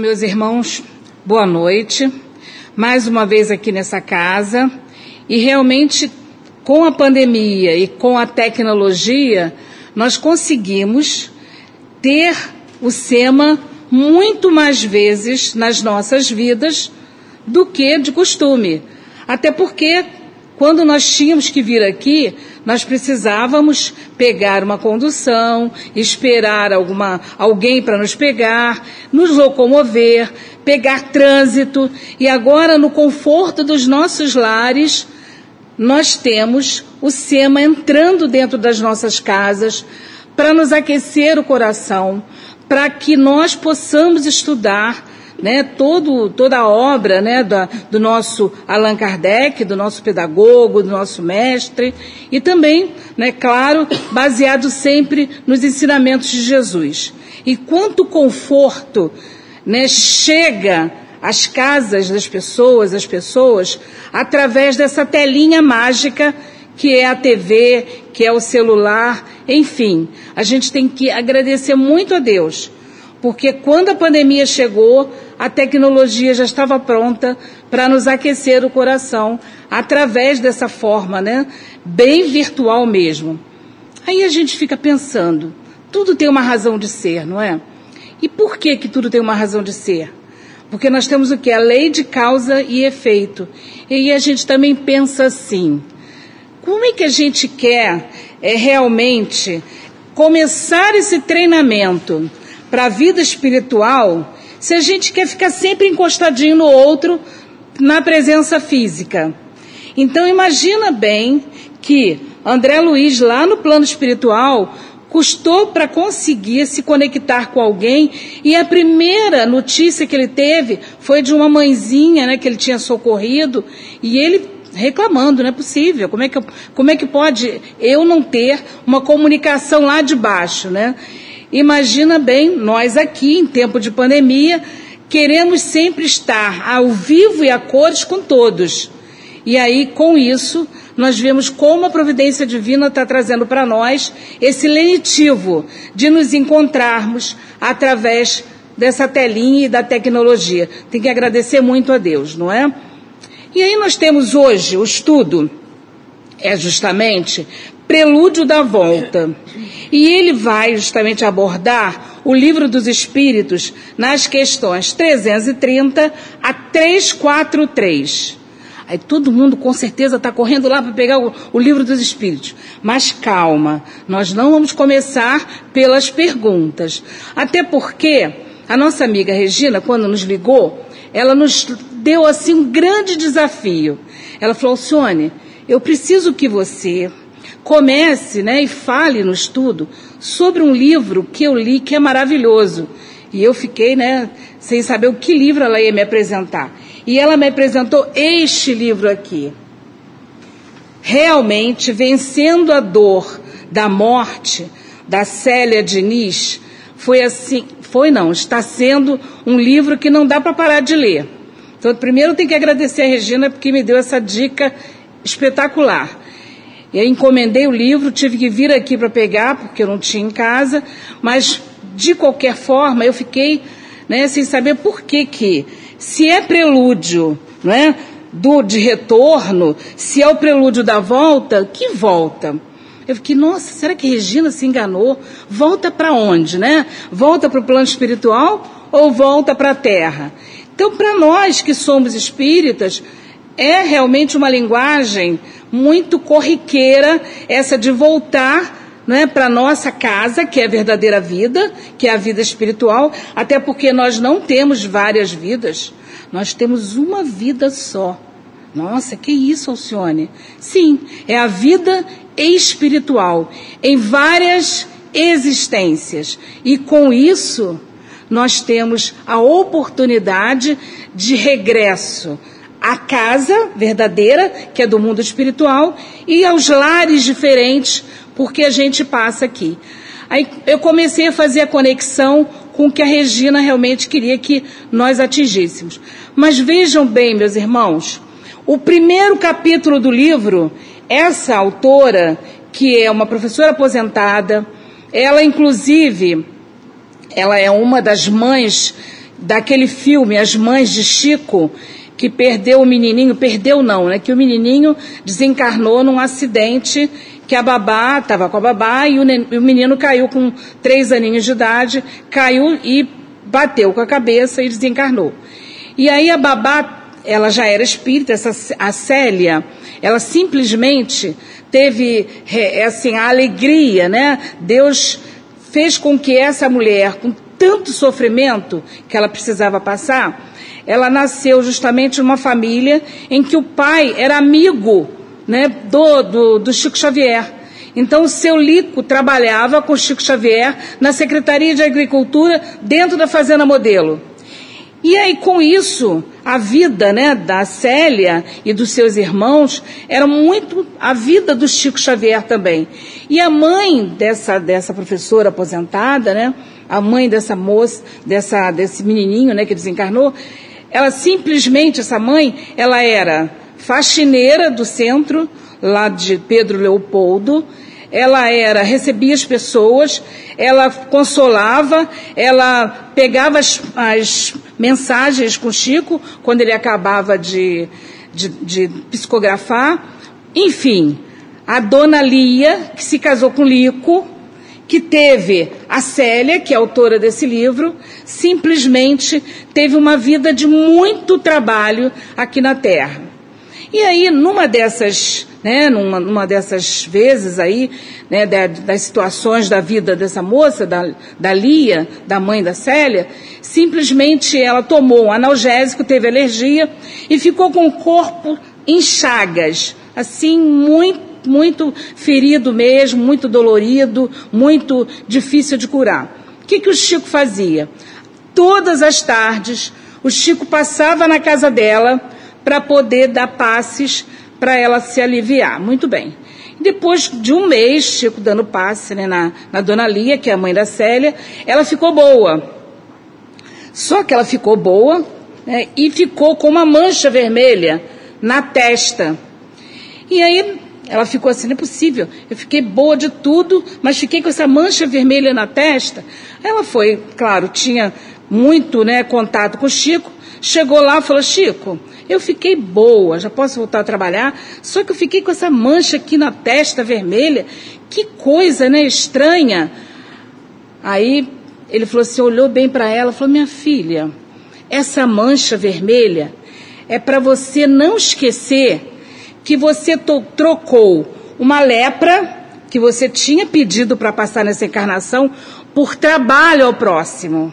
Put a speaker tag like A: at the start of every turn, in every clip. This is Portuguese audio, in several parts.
A: meus irmãos, boa noite. Mais uma vez aqui nessa casa. E realmente, com a pandemia e com a tecnologia, nós conseguimos ter o SEMA muito mais vezes nas nossas vidas do que de costume. Até porque, quando nós tínhamos que vir aqui, nós precisávamos pegar uma condução, esperar alguma, alguém para nos pegar, nos locomover, pegar trânsito, e agora, no conforto dos nossos lares, nós temos o SEMA entrando dentro das nossas casas para nos aquecer o coração, para que nós possamos estudar né, todo, toda a obra né, da, do nosso Allan Kardec, do nosso pedagogo, do nosso mestre, e também, né, claro, baseado sempre nos ensinamentos de Jesus. E quanto conforto né, chega às casas das pessoas, às pessoas, através dessa telinha mágica que é a TV, que é o celular, enfim. A gente tem que agradecer muito a Deus, porque quando a pandemia chegou, a tecnologia já estava pronta para nos aquecer o coração através dessa forma, né? Bem virtual mesmo. Aí a gente fica pensando, tudo tem uma razão de ser, não é? E por que que tudo tem uma razão de ser? Porque nós temos o que? A lei de causa e efeito. E a gente também pensa assim, como é que a gente quer é, realmente começar esse treinamento para a vida espiritual se a gente quer ficar sempre encostadinho no outro na presença física? Então imagina bem que André Luiz lá no plano espiritual custou para conseguir se conectar com alguém e a primeira notícia que ele teve foi de uma mãezinha, né, que ele tinha socorrido e ele reclamando, não é possível. Como é que, como é que pode eu não ter uma comunicação lá de baixo, né? Imagina bem, nós aqui, em tempo de pandemia, queremos sempre estar ao vivo e a cores com todos. E aí, com isso, nós vemos como a providência divina está trazendo para nós esse lenitivo de nos encontrarmos através dessa telinha e da tecnologia. Tem que agradecer muito a Deus, não é? E aí nós temos hoje o estudo, é justamente Prelúdio da Volta. E ele vai justamente abordar o livro dos Espíritos nas questões 330 a 343. Aí todo mundo com certeza está correndo lá para pegar o, o, livro dos Espíritos. Mas calma, nós não vamos começar pelas perguntas. Até porque a nossa amiga Regina, quando nos ligou, ela nos deu assim um grande desafio. Ela falou, Alcione, eu preciso que você comece né, e fale no estudo sobre um livro que eu li que é maravilhoso. E eu fiquei né, sem saber o que livro ela ia me apresentar. E ela me apresentou este livro aqui. Realmente, vencendo a dor da morte da Célia Diniz, foi assim, foi não, está sendo um livro que não dá para parar de ler. Então, primeiro tem que agradecer a Regina porque me deu essa dica espetacular. Eu encomendei o livro, tive que vir aqui para pegar, porque eu não tinha em casa, mas de qualquer forma eu fiquei né, sem saber por que que, se é prelúdio não é, do, de retorno, se é o prelúdio da volta, que volta? Eu fiquei, nossa, será que Regina se enganou? Volta para onde, né? Volta para o plano espiritual ou volta para a terra? Então, para nós que somos espíritas, é realmente uma linguagem muito corriqueira essa de voltar né, para nossa casa, que é a verdadeira vida, que é a vida espiritual, até porque nós não temos várias vidas, nós temos uma vida só. Nossa, que isso, Alcione? Sim, é a vida espiritual, em várias existências. E com isso, nós temos a oportunidade de regresso à casa verdadeira, que é do mundo espiritual, e aos lares diferentes, porque a gente passa aqui. Aí eu comecei a fazer a conexão com o que a Regina realmente queria que nós atingíssemos. Mas vejam bem, meus irmãos, o primeiro capítulo do livro, essa autora, que é uma professora aposentada, ela inclusive ela é uma das mães daquele filme As Mães de Chico, que perdeu o menininho, perdeu não, né? Que o menininho desencarnou num acidente que a babá estava com a babá e o, menino caiu com três aninhos de idade, caiu e bateu com a cabeça e desencarnou. E aí a babá, ela já era espírita, essa, a Célia, ela simplesmente teve assim a alegria, né? Deus fez com que essa mulher, com tanto sofrimento que ela precisava passar, ela nasceu justamente numa família em que o pai era amigo né, do, do, do Chico Xavier. Então, o seu Lico trabalhava com Chico Xavier na Secretaria de Agricultura dentro da Fazenda Modelo. E aí, com isso, a vida né, da Célia e dos seus irmãos era muito a vida do Chico Xavier também. E a mãe dessa, dessa professora aposentada, né, a mãe dessa moça, dessa, desse menininho né, que desencarnou, ela simplesmente, essa mãe, ela era faxineira do centro, lá de Pedro Leopoldo. Ela era, recebia as pessoas, ela consolava, ela pegava as, as mensagens com Chico quando ele acabava de, de, de psicografar. Enfim, a dona Lia, que se casou com Lico, que teve a Célia, que é autora desse livro, simplesmente teve uma vida de muito trabalho aqui na Terra. E aí, numa dessas, né, numa, numa dessas vezes aí, né, das situações da vida dessa moça, da, da Lia, da mãe da Célia, simplesmente ela tomou um analgésico, teve alergia e ficou com o corpo em chagas, assim, muito muito ferido mesmo, muito dolorido, muito difícil de curar. O que, que o Chico fazia? Todas as tardes, o Chico passava na casa dela, para poder dar passes para ela se aliviar. Muito bem. Depois de um mês, Chico dando passe né, na, na dona Lia, que é a mãe da Célia, ela ficou boa. Só que ela ficou boa né, e ficou com uma mancha vermelha na testa. E aí ela ficou assim, não é possível, eu fiquei boa de tudo, mas fiquei com essa mancha vermelha na testa. Ela foi, claro, tinha muito né, contato com o Chico, chegou lá e falou, Chico, eu fiquei boa, já posso voltar a trabalhar, só que eu fiquei com essa mancha aqui na testa vermelha. Que coisa, né? Estranha. Aí ele falou assim, olhou bem para ela, falou: "Minha filha, essa mancha vermelha é para você não esquecer que você trocou uma lepra que você tinha pedido para passar nessa encarnação por trabalho ao próximo.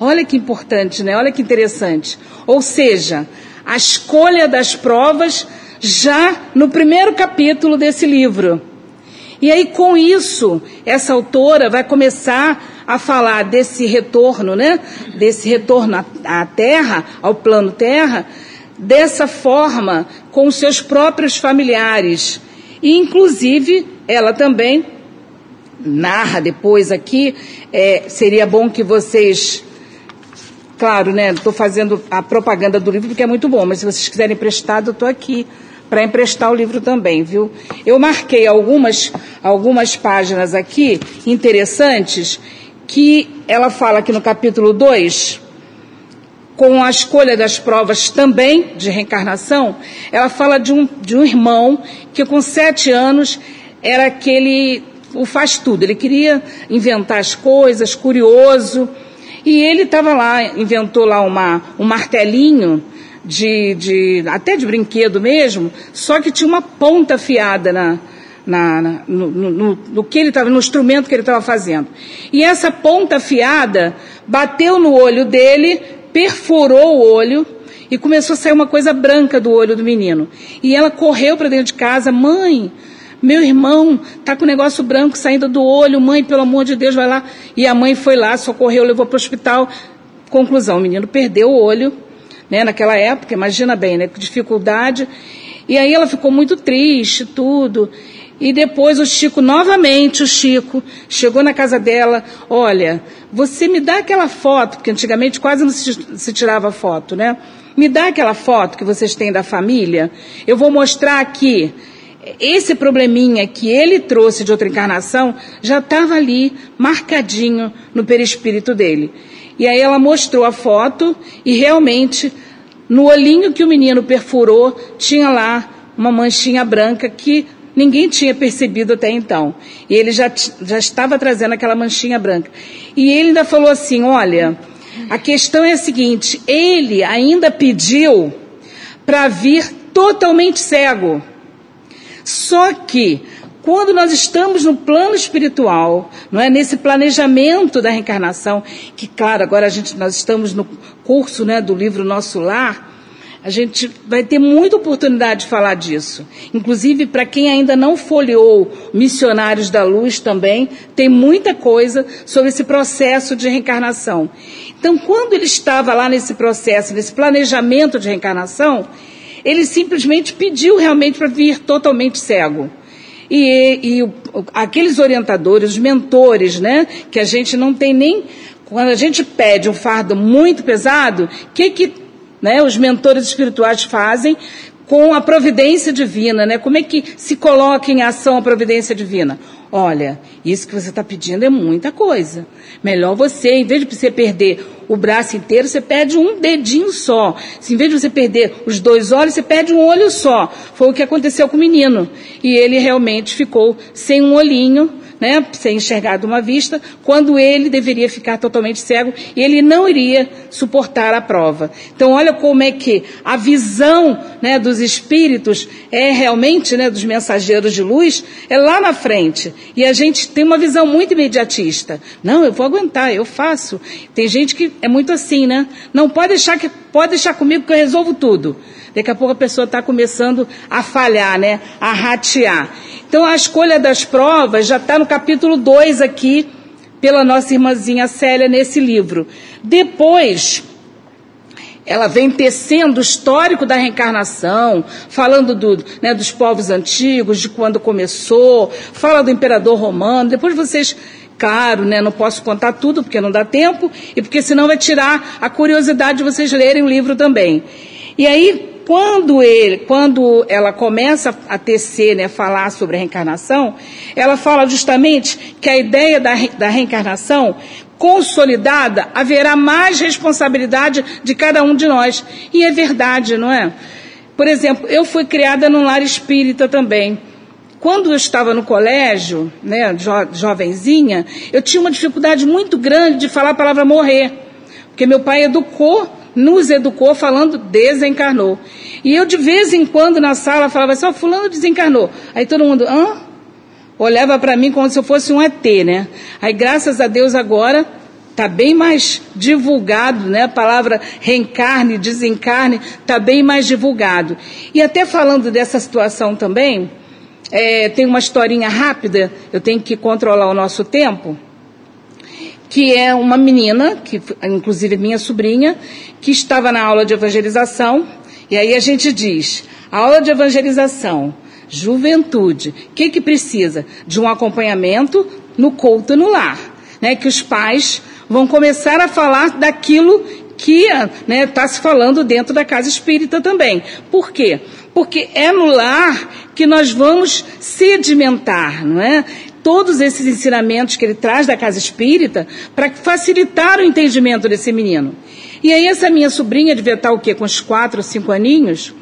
A: Olha que importante, né? Olha que interessante. Ou seja, a escolha das provas já no primeiro capítulo desse livro. E aí, com isso, essa autora vai começar a falar desse retorno, né? Desse retorno à Terra, ao plano Terra, dessa forma, com seus próprios familiares. E, inclusive, ela também narra depois aqui, é, seria bom que vocês claro, né? Estou fazendo a propaganda do livro porque é muito bom, mas se vocês quiserem emprestado, eu estou aqui para emprestar o livro também, viu? Eu marquei algumas, algumas páginas aqui interessantes que ela fala aqui no capítulo 2, com a escolha das provas também de reencarnação, ela fala de um, de um irmão que com sete anos era aquele, o faz tudo, ele queria inventar as coisas, curioso, e ele estava lá, inventou lá uma, um martelinho de, de, até de brinquedo mesmo, só que tinha uma ponta afiada na, na, na no, no, no, que ele estava, no instrumento que ele estava fazendo. E essa ponta afiada bateu no olho dele, perfurou o olho e começou a sair uma coisa branca do olho do menino. E ela correu para dentro de casa, mãe, meu irmão está com o negócio branco saindo do olho, mãe, pelo amor de Deus, vai lá. E a mãe foi lá, socorreu, levou para o hospital. Conclusão, o menino perdeu o olho, né, naquela época, imagina bem, né, dificuldade. E aí ela ficou muito triste, tudo. E depois o Chico, novamente o Chico, chegou na casa dela, olha, você me dá aquela foto, porque antigamente quase não se, se tirava foto, né? Me dá aquela foto que vocês têm da família. Eu vou mostrar aqui esse probleminha que ele trouxe de outra encarnação já estava ali, marcadinho no perispírito dele. E aí ela mostrou a foto e realmente no olhinho que o menino perfurou tinha lá uma manchinha branca que ninguém tinha percebido até então. E ele já, já estava trazendo aquela manchinha branca. E ele ainda falou assim: olha, a questão é a seguinte: ele ainda pediu para vir totalmente cego. Só que quando nós estamos no plano espiritual, não é nesse planejamento da reencarnação, que claro, agora a gente nós estamos no curso, né, do livro Nosso Lar, a gente vai ter muita oportunidade de falar disso. Inclusive, para quem ainda não folheou Missionários da Luz também, tem muita coisa sobre esse processo de reencarnação. Então, quando ele estava lá nesse processo, nesse planejamento de reencarnação, ele simplesmente pediu realmente para vir totalmente cego. E, e aqueles orientadores, os mentores, né, que a gente não tem nem. Quando a gente pede um fardo muito pesado, o que, que né, os mentores espirituais fazem? Com a providência divina, né? Como é que se coloca em ação a providência divina? Olha, isso que você está pedindo é muita coisa. Melhor você, em vez de você perder o braço inteiro, você perde um dedinho só. Se em vez de você perder os dois olhos, você perde um olho só. Foi o que aconteceu com o menino. E ele realmente ficou sem um olhinho né, sem enxergar de uma vista, quando ele deveria ficar totalmente cego e ele não iria suportar a prova. Então, olha como é que a visão né, dos espíritos é realmente, né, dos mensageiros de luz, é lá na frente. E a gente tem uma visão muito imediatista. Não, eu vou aguentar, eu faço. Tem gente que é muito assim, né? Não pode deixar que pode deixar comigo que eu resolvo tudo. Daqui a pouco a pessoa está começando a falhar, né? A ratear. Então a escolha das provas já está no capítulo 2 aqui, pela nossa irmãzinha Célia, nesse livro. Depois, ela vem tecendo o histórico da reencarnação, falando do, né, dos povos antigos, de quando começou, fala do imperador romano. Depois vocês, claro, né, não posso contar tudo porque não dá tempo e porque senão vai tirar a curiosidade de vocês lerem o livro também. E aí, quando ele, quando ela começa a tecer, né, falar sobre a reencarnação, ela fala justamente que a ideia da, da reencarnação consolidada, haverá mais responsabilidade de cada um de nós. E é verdade, não é? Por exemplo, eu fui criada num lar espírita também. Quando eu estava no colégio, né, jo, jovenzinha, eu tinha uma dificuldade muito grande de falar a palavra morrer. Porque meu pai educou nos educou falando desencarnou. E eu de vez em quando na sala falava assim, ó, oh, fulano desencarnou. Aí todo mundo, hã? Olhava para mim como se eu fosse um ET, né? Aí graças a Deus agora está bem mais divulgado, né? A palavra reencarne, desencarne, está bem mais divulgado. E até falando dessa situação também, é, tem uma historinha rápida, eu tenho que controlar o nosso tempo que é uma menina, que inclusive minha sobrinha, que estava na aula de evangelização, e aí a gente diz, aula de evangelização, juventude, o que que precisa? De um acompanhamento no culto no lar, né? Que os pais vão começar a falar daquilo que está né, tá se falando dentro da casa espírita também. Por quê? Porque é no lar que nós vamos sedimentar, não é? todos esses ensinamentos que ele traz da casa espírita para facilitar o entendimento desse menino. E aí essa minha sobrinha devia estar o quê? Com uns quatro ou cinco aninhos.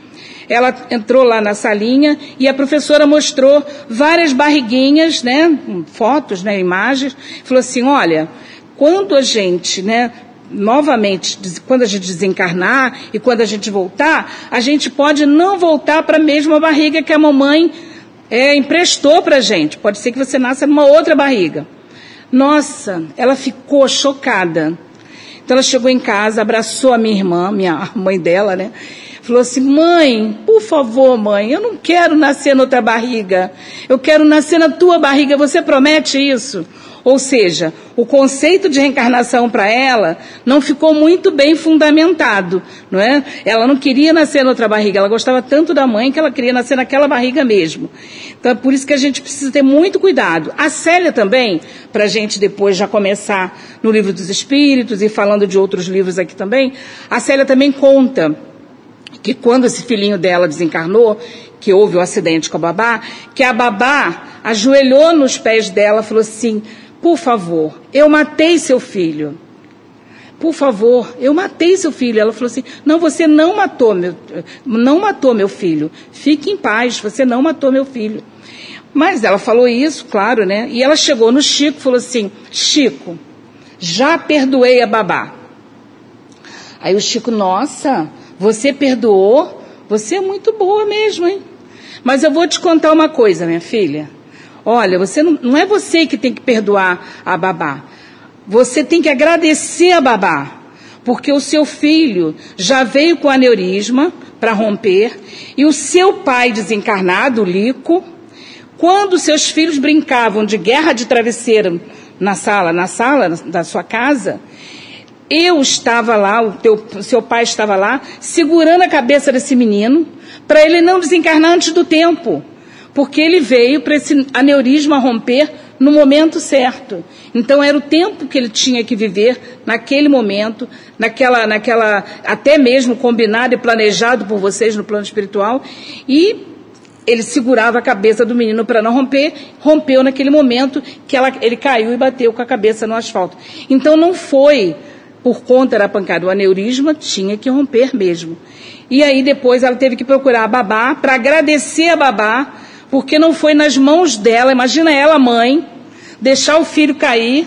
A: Ela entrou lá na salinha e a professora mostrou várias barriguinhas, né? Fotos, né? Imagens. Falou assim, olha, quando a gente, né? Novamente, quando a gente desencarnar e quando a gente voltar, a gente pode não voltar para a mesma barriga que a mamãe é, emprestou para gente. Pode ser que você nasça numa outra barriga. Nossa, ela ficou chocada. Então ela chegou em casa, abraçou a minha irmã, minha mãe dela, né? Falou assim: mãe, por favor, mãe, eu não quero nascer noutra barriga. Eu quero nascer na tua barriga. Você promete isso? Ou seja, o conceito de reencarnação para ela não ficou muito bem fundamentado, não é? Ela não queria nascer noutra barriga, ela gostava tanto da mãe que ela queria nascer naquela barriga mesmo. Então é por isso que a gente precisa ter muito cuidado. A Célia também, para a gente depois já começar no livro dos Espíritos e falando de outros livros aqui também, a Célia também conta que quando esse filhinho dela desencarnou, que houve o um acidente com a babá, que a babá ajoelhou nos pés dela falou assim: por favor, eu matei seu filho. por favor, eu matei seu filho. Ela falou assim: não, você não matou meu, não matou meu filho. Fique em paz, você não matou meu filho. Mas ela falou isso, claro, né? E ela chegou no Chico e falou assim: Chico, já perdoei a babá. Aí o Chico, nossa, você perdoou? Você é muito boa mesmo, hein? Mas eu vou te contar uma coisa, minha filha. Olha, você não, não é você que tem que perdoar a babá. Você tem que agradecer a babá, porque o seu filho já veio com aneurisma para romper e o seu pai desencarnado, Lico, quando seus filhos brincavam de guerra de travesseiro na sala, na sala da sua casa, eu estava lá, o, teu, seu pai estava lá, segurando a cabeça desse menino, para ele não desencarnar antes do tempo, porque ele veio para esse aneurisma romper no momento certo. Então era o tempo que ele tinha que viver naquele momento, naquela, naquela, até mesmo combinado e planejado por vocês no plano espiritual, e ele segurava a cabeça do menino para não romper, rompeu naquele momento que ela, ele caiu e bateu com a cabeça no asfalto. Então não foi por conta da pancada, o aneurisma tinha que romper mesmo. E aí depois ela teve que procurar a babá para agradecer a babá porque não foi nas mãos dela, imagina ela, mãe, deixar o filho cair,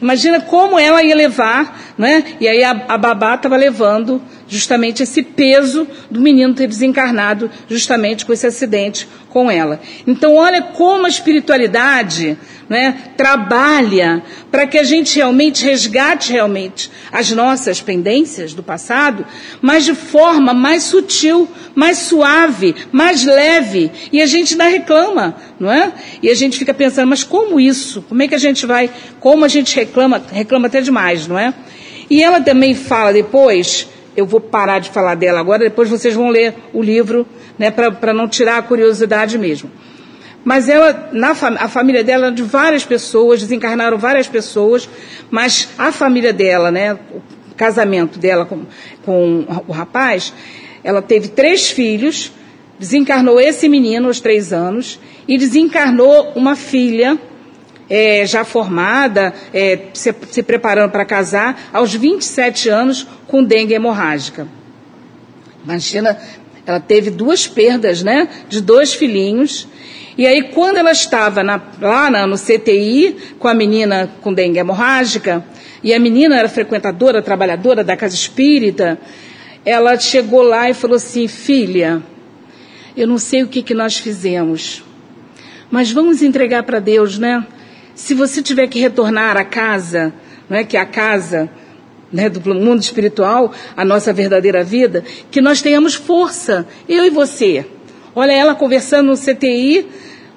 A: imagina como ela ia levar, né? E aí a, a babá estava levando justamente esse peso do menino ter desencarnado justamente com esse acidente com ela. Então, olha como a espiritualidade né, trabalha para que a gente realmente resgate realmente as nossas pendências do passado, mas de forma mais sutil, mais suave, mais leve. E a gente ainda reclama, não é? E a gente fica pensando, mas como isso? Como é que a gente vai? Como a gente reclama? Reclama até demais, não é? E ela também fala depois eu vou parar de falar dela agora, depois vocês vão ler o livro, né, para não tirar a curiosidade mesmo. Mas ela, na a família dela, de várias pessoas, desencarnaram várias pessoas, mas a família dela, né, o casamento dela com, com o rapaz, ela teve três filhos, desencarnou esse menino aos três anos e desencarnou uma filha é, já formada, é, se, se preparando para casar, aos 27 anos, com dengue hemorrágica. Imagina, ela teve duas perdas, né? De dois filhinhos. E aí, quando ela estava na, lá na, no CTI, com a menina com dengue hemorrágica, e a menina era frequentadora, trabalhadora da casa espírita, ela chegou lá e falou assim: Filha, eu não sei o que, que nós fizemos, mas vamos entregar para Deus, né? Se você tiver que retornar à casa, não é que é a casa né, do mundo espiritual, a nossa verdadeira vida, que nós tenhamos força, eu e você. Olha ela conversando no CTI,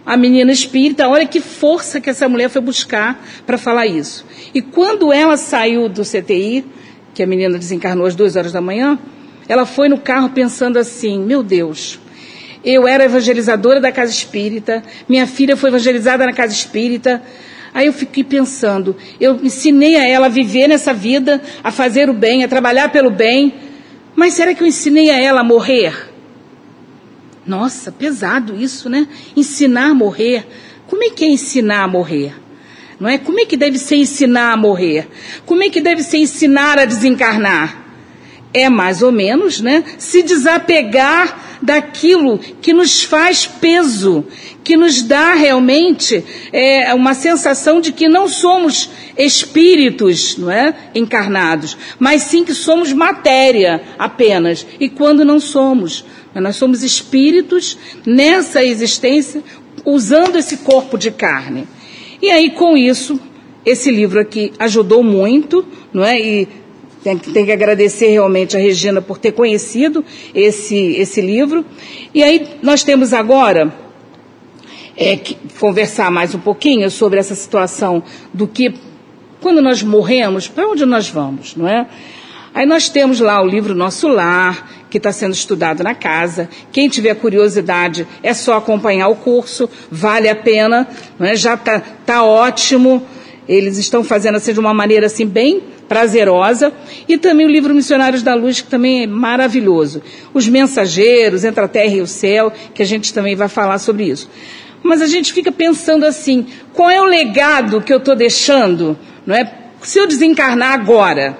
A: a menina espírita, olha que força que essa mulher foi buscar para falar isso. E quando ela saiu do CTI, que a menina desencarnou às duas horas da manhã, ela foi no carro pensando assim: meu Deus, eu era evangelizadora da casa espírita, minha filha foi evangelizada na casa espírita, Aí eu fiquei pensando, eu ensinei a ela a viver nessa vida, a fazer o bem, a trabalhar pelo bem, mas será que eu ensinei a ela a morrer? Nossa, pesado isso, né? Ensinar a morrer. Como é que é ensinar a morrer? Não é? Como é que deve ser ensinar a morrer? Como é que deve ser ensinar a desencarnar? É mais ou menos, né? Se desapegar daquilo que nos faz peso, que nos dá realmente é, uma sensação de que não somos espíritos, não é, encarnados, mas sim que somos matéria apenas. E quando não somos, nós somos espíritos nessa existência usando esse corpo de carne. E aí com isso, esse livro aqui ajudou muito, não é? E tem, tem, que agradecer realmente a Regina por ter conhecido esse, esse livro. E aí nós temos agora é, que, conversar mais um pouquinho sobre essa situação do que quando nós morremos, para onde nós vamos, não é? Aí nós temos lá o livro Nosso Lar, que está sendo estudado na casa. Quem tiver curiosidade é só acompanhar o curso, vale a pena, não é? já está tá ótimo. Eles estão fazendo assim de uma maneira assim bem prazerosa, e também o livro Missionários da Luz, que também é maravilhoso. Os Mensageiros, Entre a Terra e o Céu, que a gente também vai falar sobre isso. Mas a gente fica pensando assim, qual é o legado que eu estou deixando, não é? Se eu desencarnar agora,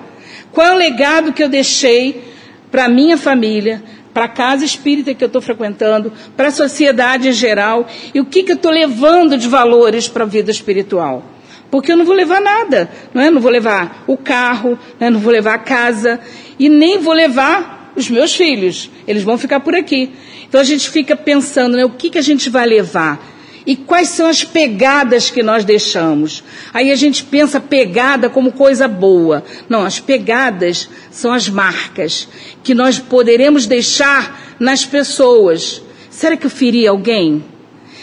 A: Qual é o legado que eu deixei para minha família, para a casa espírita que eu estou frequentando, para a sociedade em geral, e o que, que eu estou levando de valores para a vida espiritual. Porque eu não vou levar nada, não é? Não vou levar o carro, né? não vou levar a casa, e nem vou levar os meus filhos. Eles vão ficar por aqui. Então a gente fica pensando, né? O que, que a gente vai levar? E quais são as pegadas que nós deixamos? Aí a gente pensa pegada como coisa boa. Não, as pegadas são as marcas que nós poderemos deixar nas pessoas. Será que eu feri alguém?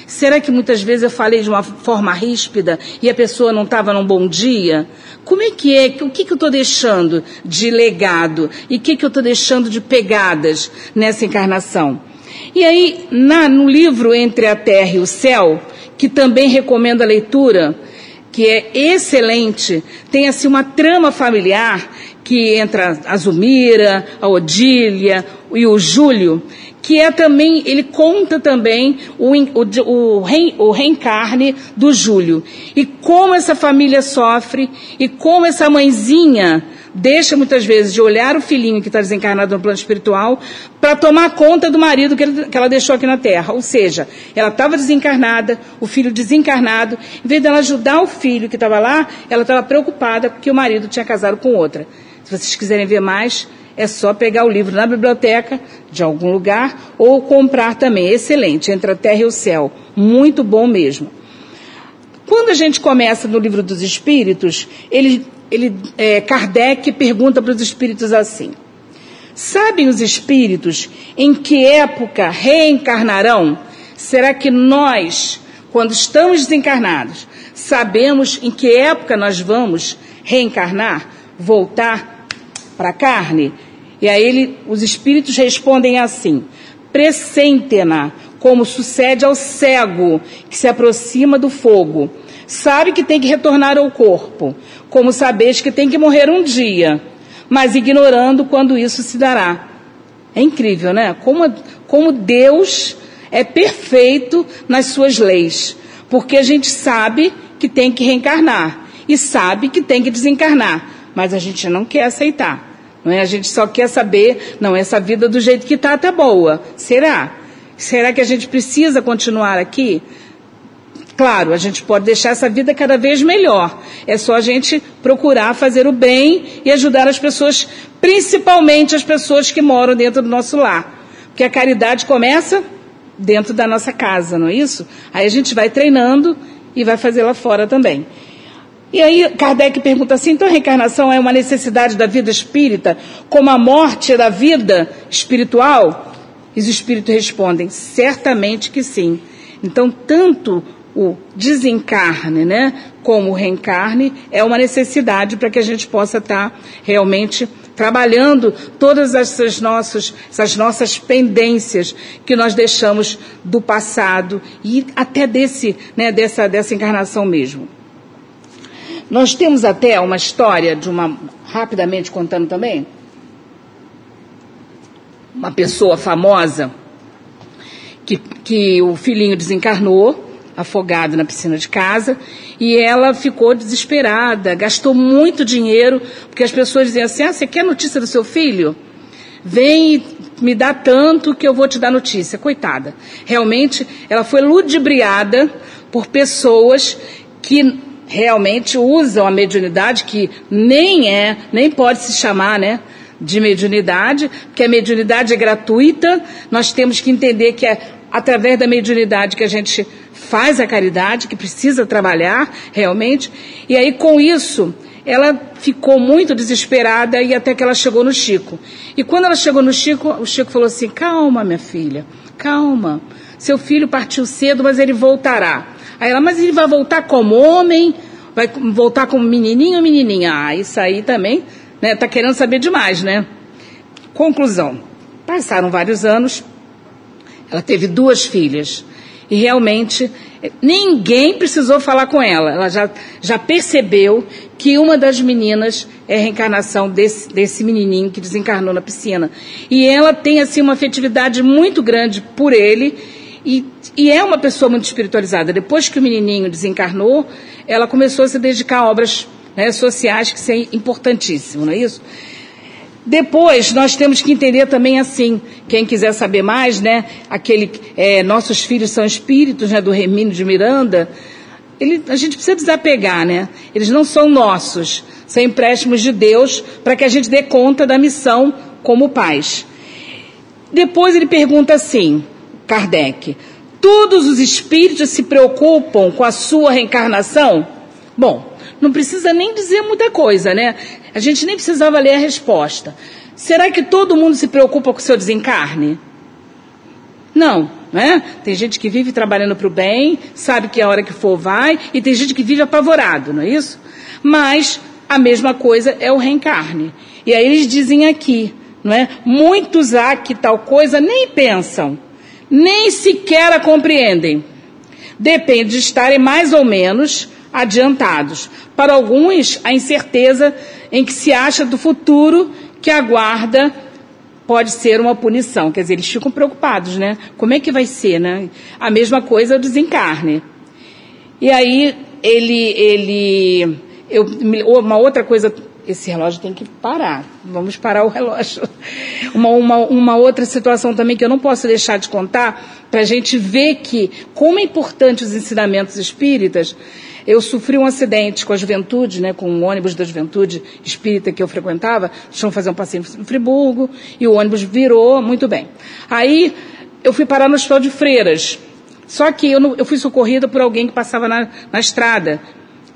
A: Será que muitas vezes eu falei de uma forma ríspida e a pessoa não estava num bom dia? Como é que é? O que, que eu estou deixando de legado? E o que, que eu estou deixando de pegadas nessa encarnação? E aí, na, no livro Entre a Terra e o Céu, que também recomendo a leitura, que é excelente, tem assim uma trama familiar que entra a Zumira, a Odília e o Júlio, que é também, ele conta também o, o, o, o reencarne do Júlio. E como essa família sofre, e como essa mãezinha deixa muitas vezes de olhar o filhinho que está desencarnado no plano espiritual para tomar conta do marido que, ele, que, ela deixou aqui na Terra. Ou seja, ela estava desencarnada, o filho desencarnado, em vez dela ajudar o filho que estava lá, ela estava preocupada porque o marido tinha casado com outra. Se vocês quiserem ver mais, é só pegar o livro na biblioteca de algum lugar ou comprar também. Excelente, entre a terra e o céu. Muito bom mesmo. Quando a gente começa no livro dos Espíritos, ele ele, é, Kardec pergunta para os espíritos assim: Sabem os espíritos em que época reencarnarão? Será que nós, quando estamos desencarnados, sabemos em que época nós vamos reencarnar, voltar para a carne? E aí ele, os espíritos respondem assim: Pressentem-na, como sucede ao cego que se aproxima do fogo sabe que tem que retornar ao corpo, como sabeis que tem que morrer um dia, mas ignorando quando isso se dará. É incrível, né? Como, como Deus é perfeito nas suas leis, porque a gente sabe que tem que reencarnar e sabe que tem que desencarnar, mas a gente não quer aceitar. Não é? A gente só quer saber, não, essa vida do jeito que está está boa. Será? Será que a gente precisa continuar aqui? Claro, a gente pode deixar essa vida cada vez melhor. É só a gente procurar fazer o bem e ajudar as pessoas, principalmente as pessoas que moram dentro do nosso lar. Porque a caridade começa dentro da nossa casa, não é isso? Aí a gente vai treinando e vai fazer lá fora também. E aí Kardec pergunta assim: então a reencarnação é uma necessidade da vida espírita, como a morte é da vida espiritual? E os espíritos respondem: certamente que sim. Então, tanto o desencarne, né, como o reencarne, é uma necessidade para que a gente possa estar tá realmente trabalhando todas essas nossas, essas nossas pendências que nós deixamos do passado e até desse, né, dessa, dessa encarnação mesmo. Nós temos até uma história de uma, rapidamente contando também, uma pessoa famosa que, que o filhinho desencarnou afogado na piscina de casa e ela ficou desesperada, gastou muito dinheiro, porque as pessoas diziam assim: ah, você quer notícia do seu filho? Vem e me dá tanto que eu vou te dar notícia. Coitada. Realmente, ela foi ludibriada por pessoas que realmente usam a mediunidade, que nem é, nem pode se chamar, né? De mediunidade, porque a mediunidade é gratuita, nós temos que entender que é através da mediunidade que a gente faz a caridade, que precisa trabalhar realmente. E aí, com isso, ela ficou muito desesperada e até que ela chegou no Chico. E quando ela chegou no Chico, o Chico falou assim: calma, minha filha, calma. Seu filho partiu cedo, mas ele voltará. Aí ela, mas ele vai voltar como homem? Vai voltar como menininho ou menininha? Ah, isso aí também, né? Tá querendo saber demais, né? Conclusão. Passaram vários anos. Ela teve duas filhas. E realmente ninguém precisou falar com ela. Ela já, já percebeu que uma das meninas é a reencarnação desse, desse menininho que desencarnou na piscina. E ela tem assim uma afetividade muito grande por ele e, e é uma pessoa muito espiritualizada. Depois que o menininho desencarnou, ela começou a se dedicar a obras né, sociais que são importantíssimas, não é isso? Depois, nós temos que entender também assim, quem quiser saber mais, né, aquele, é, nossos filhos são espíritos, né, do Remínio de Miranda, ele, a gente precisa desapegar, né? Eles não são nossos, são empréstimos de Deus para que a gente dê conta da missão como pais. Depois ele pergunta assim, Kardec, todos os espíritos se preocupam com a sua reencarnação? Bom, não precisa nem dizer muita coisa, né? A gente nem precisava ler a resposta. Será que todo mundo se preocupa com o seu desencarne? Não, né? Tem gente que vive trabalhando para o bem, sabe que a hora que for vai, e tem gente que vive apavorado, não é isso? Mas a mesma coisa é o reencarne. E aí eles dizem aqui, não é? Muitos há que tal coisa nem pensam, nem sequer a compreendem. Depende de estarem mais ou menos adiantados. Para alguns, a incerteza em que se acha do futuro que aguarda pode ser uma punição. Quer dizer, eles ficam preocupados, né? Como é que vai ser, né? A mesma coisa o desencarne. E aí, ele, ele, eu, uma outra coisa, esse relógio tem que parar. Vamos parar o relógio. Uma, uma, uma outra situação também que eu não posso deixar de contar, para a gente ver que, como é importante os ensinamentos espíritas, eu sofri um acidente com a juventude, né, com o ônibus da juventude espírita que eu frequentava. Tinham fazer um passeio em Friburgo e o ônibus virou muito bem. Aí eu fui parar no hospital de Freiras. Só que eu, não, eu fui socorrida por alguém que passava na, na estrada.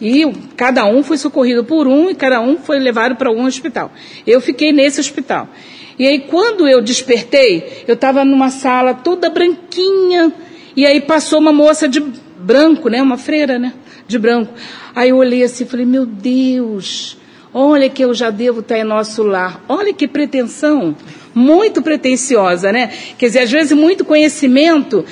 A: E cada um foi socorrido por um e cada um foi levado para um hospital. Eu fiquei nesse hospital. E aí, quando eu despertei, eu estava numa sala toda branquinha. E aí passou uma moça de branco, né? Uma freira, né? De branco. Aí eu olhei assim e falei, meu Deus, olha que eu já devo estar em nosso lar. Olha que pretensão, muito pretensiosa, né? Quer dizer, às vezes muito conhecimento,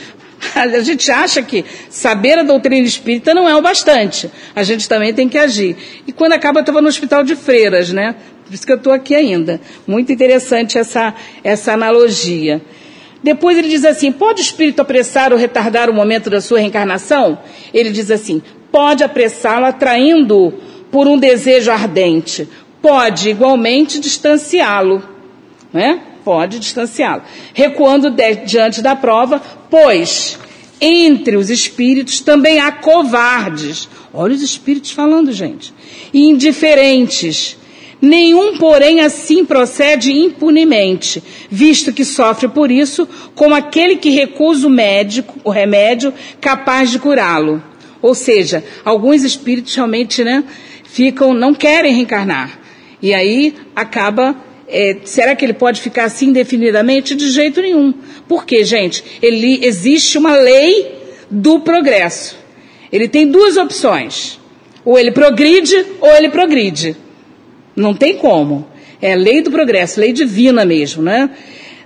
A: a gente acha que saber a doutrina espírita não é o bastante. A gente também tem que agir. E quando acaba, eu estava no hospital de freiras, né? Por isso que eu estou aqui ainda. Muito interessante essa, essa analogia. Depois ele diz assim: pode o espírito apressar ou retardar o momento da sua reencarnação? Ele diz assim: pode apressá-lo atraindo-o por um desejo ardente, pode igualmente distanciá-lo, né? Pode distanciá-lo, recuando de, diante da prova, pois entre os espíritos também há covardes. Olha os espíritos falando, gente. E indiferentes. Nenhum, porém, assim procede impunemente, visto que sofre por isso como aquele que recusa o médico, o remédio capaz de curá-lo. Ou seja, alguns espíritos realmente né, ficam, não querem reencarnar. E aí acaba. É, será que ele pode ficar assim indefinidamente? De jeito nenhum. Por quê, gente? Ele, existe uma lei do progresso. Ele tem duas opções. Ou ele progride ou ele progride. Não tem como. É lei do progresso, lei divina mesmo, né?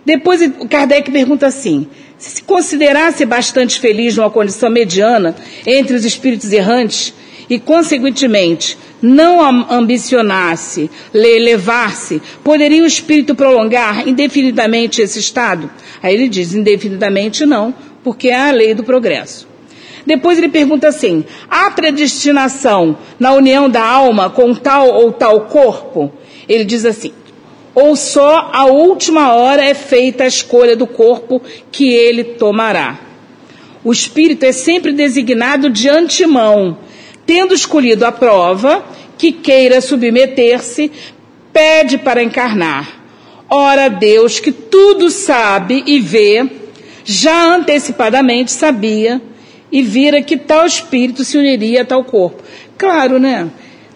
A: Depois Kardec pergunta assim: se considerasse bastante feliz numa condição mediana entre os espíritos errantes e, consequentemente, não ambicionasse elevar-se, poderia o espírito prolongar indefinidamente esse estado? Aí ele diz: indefinidamente não, porque é a lei do progresso. Depois ele pergunta assim: há predestinação na união da alma com tal ou tal corpo? Ele diz assim: ou só a última hora é feita a escolha do corpo que ele tomará. O espírito é sempre designado de antemão, tendo escolhido a prova que queira submeter-se, pede para encarnar. Ora, Deus, que tudo sabe e vê, já antecipadamente sabia e vira que tal espírito se uniria a tal corpo. Claro, né?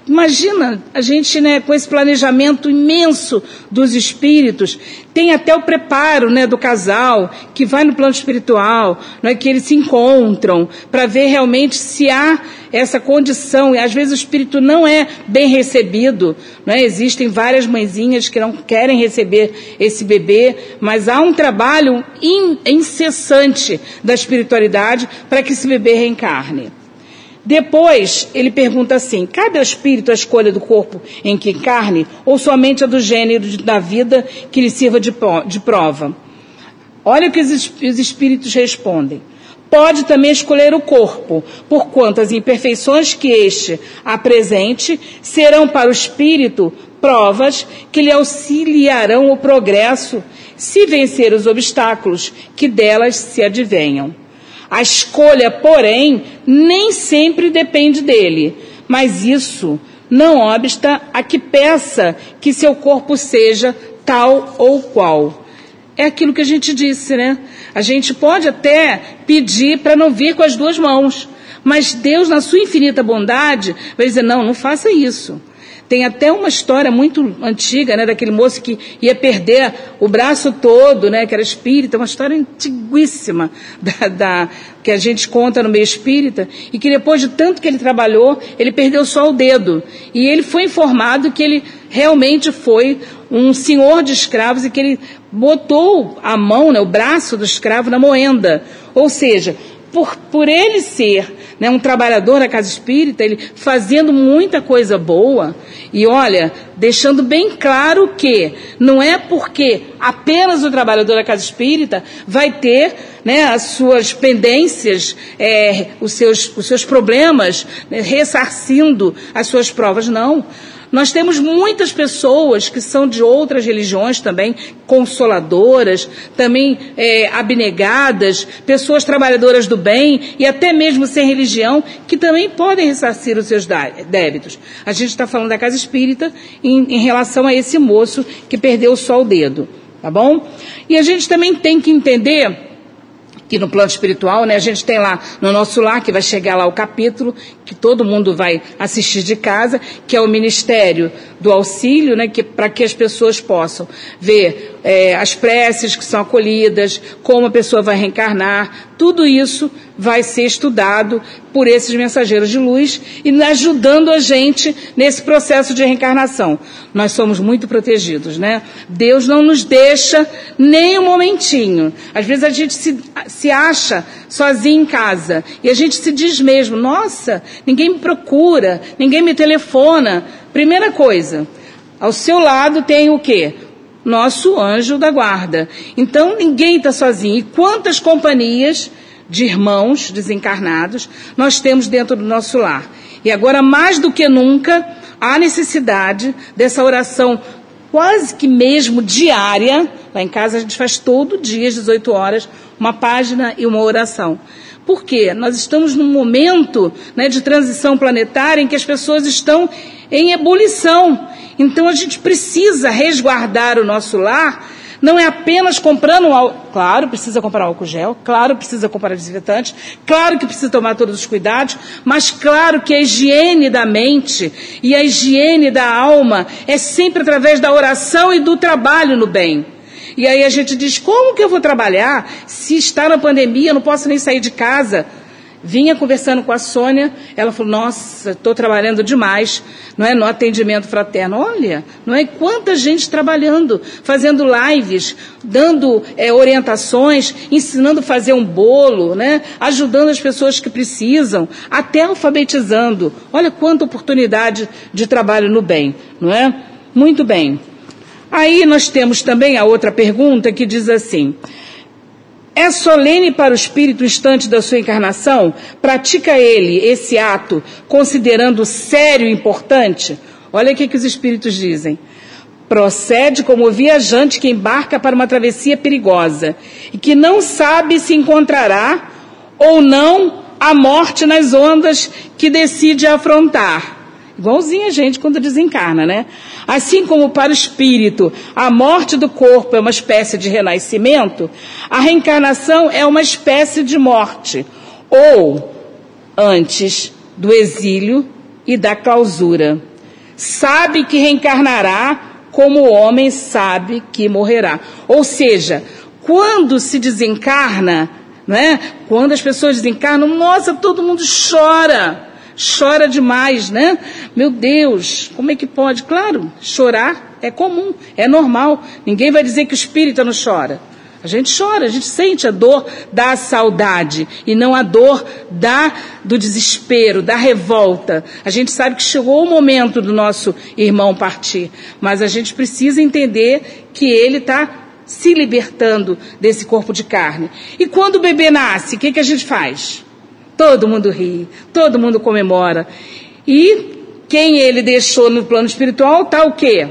A: Imagina a gente, né, com esse planejamento imenso dos espíritos, tem até o preparo, né, do casal que vai no plano espiritual, né, que eles se encontram para ver realmente se há essa condição. E às vezes o espírito não é bem recebido, né? Existem várias mãezinhas que não querem receber esse bebê, mas há um trabalho incessante da espiritualidade para que esse bebê reencarne. Depois, ele pergunta assim: cabe ao espírito a escolha do corpo em que encarne ou somente a do gênero da vida que lhe sirva de, de prova? Olha o que os espíritos respondem. Pode também escolher o corpo, porquanto as imperfeições que este apresente serão para o espírito provas que lhe auxiliarão o progresso, se vencer os obstáculos que delas se advenham. A escolha, porém, nem sempre depende dele, mas isso não obsta a que peça que seu corpo seja tal ou qual. É aquilo que a gente disse, né? A gente pode até pedir para não vir com as duas mãos, mas Deus, na sua infinita bondade, vai dizer: não, não faça isso. Tem até uma história muito antiga, né, daquele moço que ia perder o braço todo, né, que era espírita, uma história antiguíssima da, da, que a gente conta no meio espírita, e que depois de tanto que ele trabalhou, ele perdeu só o dedo. E ele foi informado que ele realmente foi um senhor de escravos e que ele botou a mão, né, o braço do escravo na moenda. Ou seja, por, por ele ser né, um trabalhador da casa espírita, ele fazendo muita coisa boa, e olha, deixando bem claro que não é porque apenas o trabalhador da casa espírita vai ter né, as suas pendências, é, os, seus, os seus problemas, né, ressarcindo as suas provas, não. Nós temos muitas pessoas que são de outras religiões também, consoladoras, também é, abnegadas, pessoas trabalhadoras do bem e até mesmo sem religião, que também podem ressarcir os seus débitos. A gente está falando da casa espírita em, em relação a esse moço que perdeu só o dedo, tá bom? E a gente também tem que entender que no plano espiritual, né, a gente tem lá no nosso lar, que vai chegar lá o capítulo, que todo mundo vai assistir de casa, que é o Ministério do Auxílio, né, que, para que as pessoas possam ver é, as preces que são acolhidas, como a pessoa vai reencarnar, tudo isso vai ser estudado por esses mensageiros de luz e ajudando a gente nesse processo de reencarnação. Nós somos muito protegidos, né? Deus não nos deixa nem um momentinho. Às vezes a gente se, se acha sozinho em casa e a gente se diz mesmo: nossa, ninguém me procura, ninguém me telefona. Primeira coisa, ao seu lado tem o quê? Nosso anjo da guarda. Então ninguém está sozinho. E quantas companhias de irmãos desencarnados nós temos dentro do nosso lar. E agora, mais do que nunca, há necessidade dessa oração quase que mesmo diária. Lá em casa a gente faz todo dia, às 18 horas, uma página e uma oração. Por quê? Nós estamos num momento né, de transição planetária em que as pessoas estão em ebulição. Então a gente precisa resguardar o nosso lar não é apenas comprando álcool. Claro, precisa comprar álcool gel, claro, precisa comprar desinfetante, claro que precisa tomar todos os cuidados, mas claro que a higiene da mente e a higiene da alma é sempre através da oração e do trabalho no bem. E aí a gente diz: como que eu vou trabalhar se está na pandemia, eu não posso nem sair de casa? Vinha conversando com a Sônia, ela falou: Nossa, estou trabalhando demais, não é? No atendimento fraterno. Olha, não é? Quanta gente trabalhando, fazendo lives, dando é, orientações, ensinando a fazer um bolo, né? Ajudando as pessoas que precisam, até alfabetizando. Olha quanta oportunidade de trabalho no bem, não é? Muito bem. Aí nós temos também a outra pergunta que diz assim. É solene para o espírito instante da sua encarnação? Pratica ele esse ato considerando sério e importante? Olha o que, que os espíritos dizem. Procede como viajante que embarca para uma travessia perigosa e que não sabe se encontrará ou não a morte nas ondas que decide afrontar. Igualzinho a gente quando desencarna, né? Assim como para o espírito a morte do corpo é uma espécie de renascimento, a reencarnação é uma espécie de morte, ou antes do exílio e da clausura. Sabe que reencarnará como o homem sabe que morrerá. Ou seja, quando se desencarna, né? Quando as pessoas desencarnam, nossa, todo mundo chora chora demais, né? Meu Deus, como é que pode? Claro, chorar é comum, é normal. Ninguém vai dizer que o espírita não chora. A gente chora, a gente sente a dor da saudade e não a dor da do desespero, da revolta. A gente sabe que chegou o momento do nosso irmão partir, mas a gente precisa entender que ele está se libertando desse corpo de carne. E quando o bebê nasce, o que, que a gente faz? Todo mundo ri, todo mundo comemora. E quem ele deixou no plano espiritual está o quê?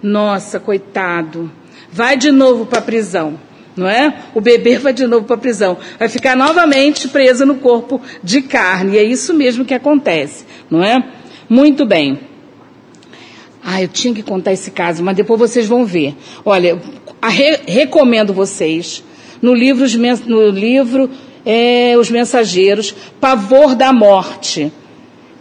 A: Nossa, coitado, vai de novo para a prisão. Não é? O bebê vai de novo para a prisão. Vai ficar novamente preso no corpo de carne. E é isso mesmo que acontece. Não é? Muito bem. Ah, eu tinha que contar esse caso, mas depois vocês vão ver. Olha, re recomendo vocês no livro, no livro é, Os Mensageiros, Pavor da Morte,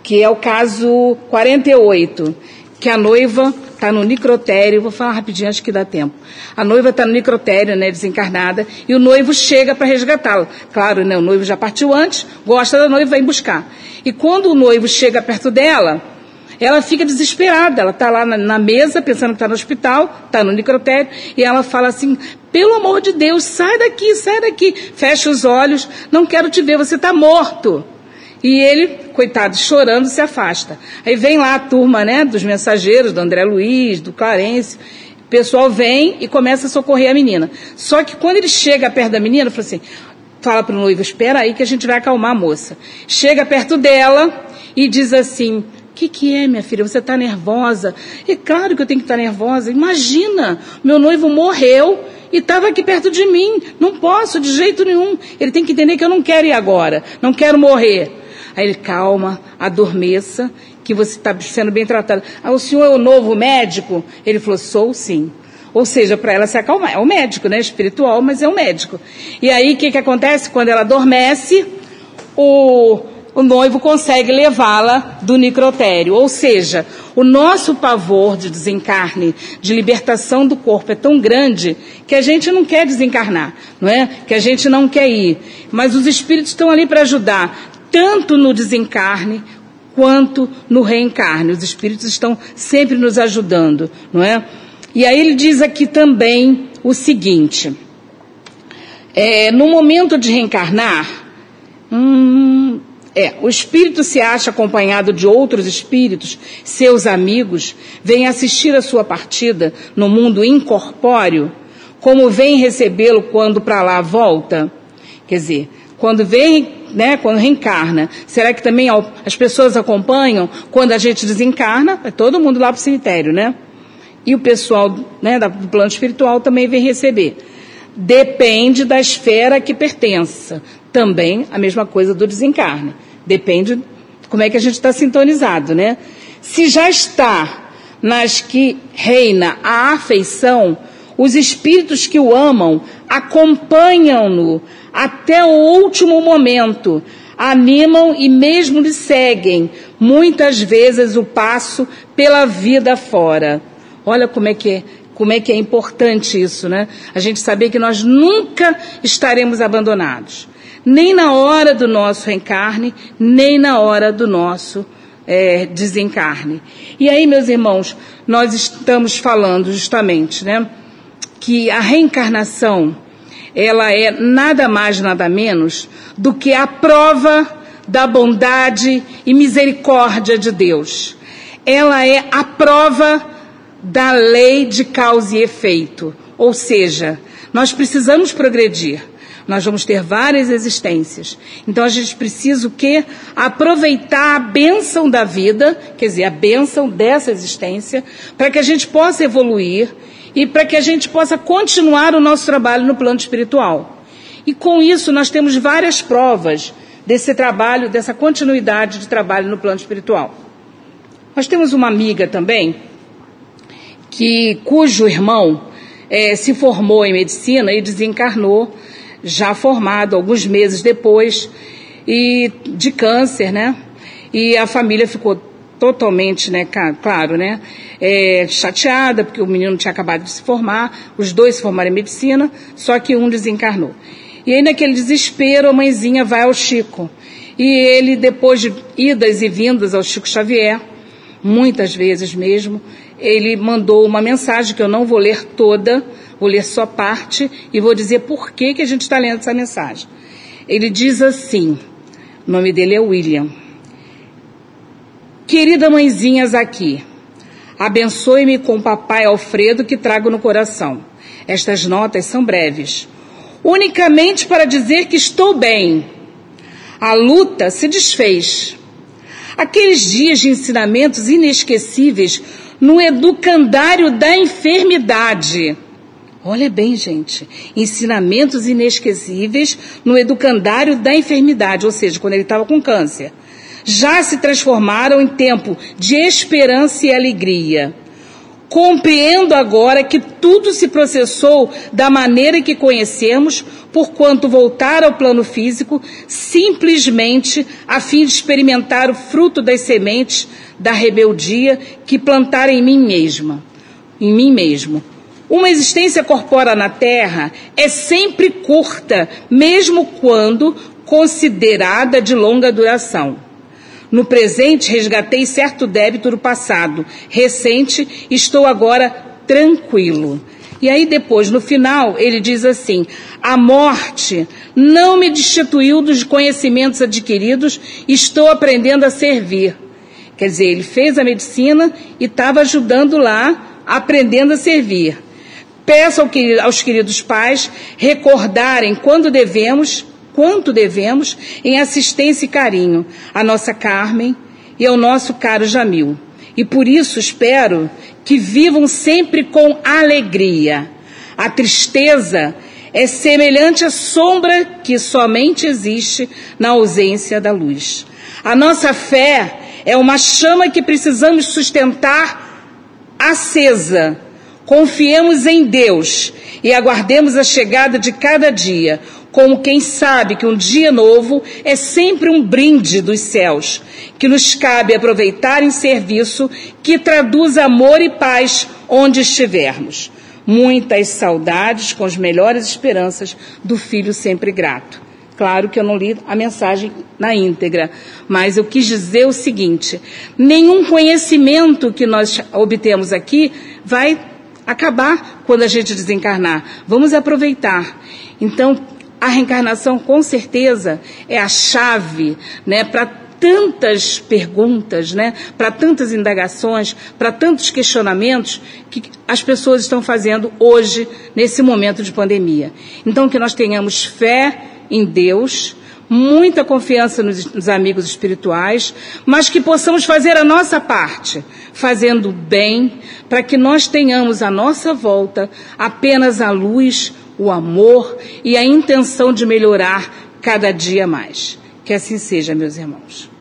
A: que é o caso 48, que a noiva está no necrotério, vou falar rapidinho, acho que dá tempo. A noiva está no necrotério, né, desencarnada, e o noivo chega para resgatá-la. Claro, né, o noivo já partiu antes, gosta da noiva, vem buscar. E quando o noivo chega perto dela, ela fica desesperada, ela está lá na, na, mesa, pensando que está no hospital, está no necrotério, e ela fala assim, pelo amor de Deus, sai daqui, sai daqui. Fecha os olhos, não quero te ver, você está morto. E ele, coitado, chorando, se afasta. Aí vem lá a turma, né, dos mensageiros, do André Luiz, do Clarence. O pessoal vem e começa a socorrer a menina. Só que quando ele chega perto da menina, fala assim, fala para o noivo, espera aí que a gente vai acalmar a moça. Chega perto dela e diz assim, que, que é, minha filha? Você está nervosa? É claro que eu tenho que estar tá nervosa. Imagina, meu noivo morreu e estava aqui perto de mim. Não posso, de jeito nenhum. Ele tem que entender que eu não quero ir agora, não quero morrer. Aí ele, calma, adormeça, que você está sendo bem tratado. Ah, o senhor é o novo médico? Ele falou, sou sim. Ou seja, para ela se acalmar. É um médico, né? Espiritual, mas é um médico. E aí, o que, que acontece? Quando ela adormece, o o noivo consegue levá-la do necrotério. Ou seja, o nosso pavor de desencarne, de libertação do corpo é tão grande que a gente não quer desencarnar, não é? Que a gente não quer ir. Mas os espíritos estão ali para ajudar, tanto no desencarne quanto no reencarne. Os espíritos estão sempre nos ajudando, não é? E aí ele diz aqui também o seguinte: é, no momento de reencarnar, hum, é, o espírito se acha acompanhado de outros espíritos, seus amigos, vem assistir a sua partida no mundo incorpóreo, como vem recebê-lo quando para lá volta? Quer dizer, quando vem, né, quando reencarna, será que também as pessoas acompanham quando a gente desencarna? É todo mundo lá para o cemitério, né? E o pessoal né, do plano espiritual também vem receber. Depende da esfera que pertença. Também a mesma coisa do desencarne. Depende como é que a gente está sintonizado, né? Se já está nas que reina a afeição, os espíritos que o amam acompanham-no até o último momento, animam e mesmo lhe seguem, muitas vezes o passo pela vida fora. Olha como é que é, como é que é importante isso, né? A gente saber que nós nunca estaremos abandonados nem na hora do nosso reencarne, nem na hora do nosso é, desencarne. E aí, meus irmãos, nós estamos falando justamente, né, que a reencarnação, ela é nada mais, nada menos do que a prova da bondade e misericórdia de Deus. Ela é a prova da lei de causa e efeito. Ou seja, nós precisamos progredir. Nós vamos ter várias existências. Então a gente precisa o quê? Aproveitar a bênção da vida, quer dizer, a bênção dessa existência, para que a gente possa evoluir e para que a gente possa continuar o nosso trabalho no plano espiritual. E com isso nós temos várias provas desse trabalho, dessa continuidade de trabalho no plano espiritual. Nós temos uma amiga também que cujo irmão é, se formou em medicina e desencarnou já formado alguns meses depois e de câncer, né? E a família ficou totalmente, né, claro, né, é, chateada porque o menino tinha acabado de se formar, os dois se formaram em medicina, só que um desencarnou. E aí naquele desespero a mãezinha vai ao Chico e ele depois de idas e vindas ao Chico Xavier, muitas vezes mesmo, ele mandou uma mensagem que eu não vou ler toda, Vou ler só parte e vou dizer por que, que a gente está lendo essa mensagem. Ele diz assim: o nome dele é William. Querida mãezinhas aqui, abençoe-me com papai Alfredo que trago no coração. Estas notas são breves, unicamente para dizer que estou bem. A luta se desfez. Aqueles dias de ensinamentos inesquecíveis no educandário da enfermidade. Olha bem, gente, ensinamentos inesquecíveis no educandário da enfermidade, ou seja, quando ele estava com câncer. Já se transformaram em tempo de esperança e alegria. Compreendo agora que tudo se processou da maneira que conhecemos, porquanto voltar ao plano físico simplesmente a fim de experimentar o fruto das sementes da rebeldia que plantar em mim mesma, em mim mesmo. Uma existência corpórea na Terra é sempre curta, mesmo quando considerada de longa duração. No presente, resgatei certo débito do passado. Recente, estou agora tranquilo. E aí, depois, no final, ele diz assim: A morte não me destituiu dos conhecimentos adquiridos, estou aprendendo a servir. Quer dizer, ele fez a medicina e estava ajudando lá, aprendendo a servir. Peço aos queridos pais recordarem quando devemos quanto devemos em assistência e carinho à nossa Carmen e ao nosso caro Jamil. E por isso espero que vivam sempre com alegria. A tristeza é semelhante à sombra que somente existe na ausência da luz. A nossa fé é uma chama que precisamos sustentar acesa. Confiemos em Deus e aguardemos a chegada de cada dia, como quem sabe que um dia novo é sempre um brinde dos céus, que nos cabe aproveitar em serviço que traduz amor e paz onde estivermos. Muitas saudades com as melhores esperanças do filho sempre grato. Claro que eu não li a mensagem na íntegra, mas eu quis dizer o seguinte: nenhum conhecimento que nós obtemos aqui vai acabar quando a gente desencarnar. Vamos aproveitar. Então, a reencarnação, com certeza, é a chave né, para tantas perguntas, né, para tantas indagações, para tantos questionamentos que as pessoas estão fazendo hoje, nesse momento de pandemia. Então, que nós tenhamos fé em Deus, muita confiança nos, nos, amigos espirituais, mas que possamos fazer a nossa parte, fazendo bem, para que nós tenhamos à nossa volta apenas a luz, o amor e a intenção de melhorar cada dia mais. Que assim seja, meus irmãos.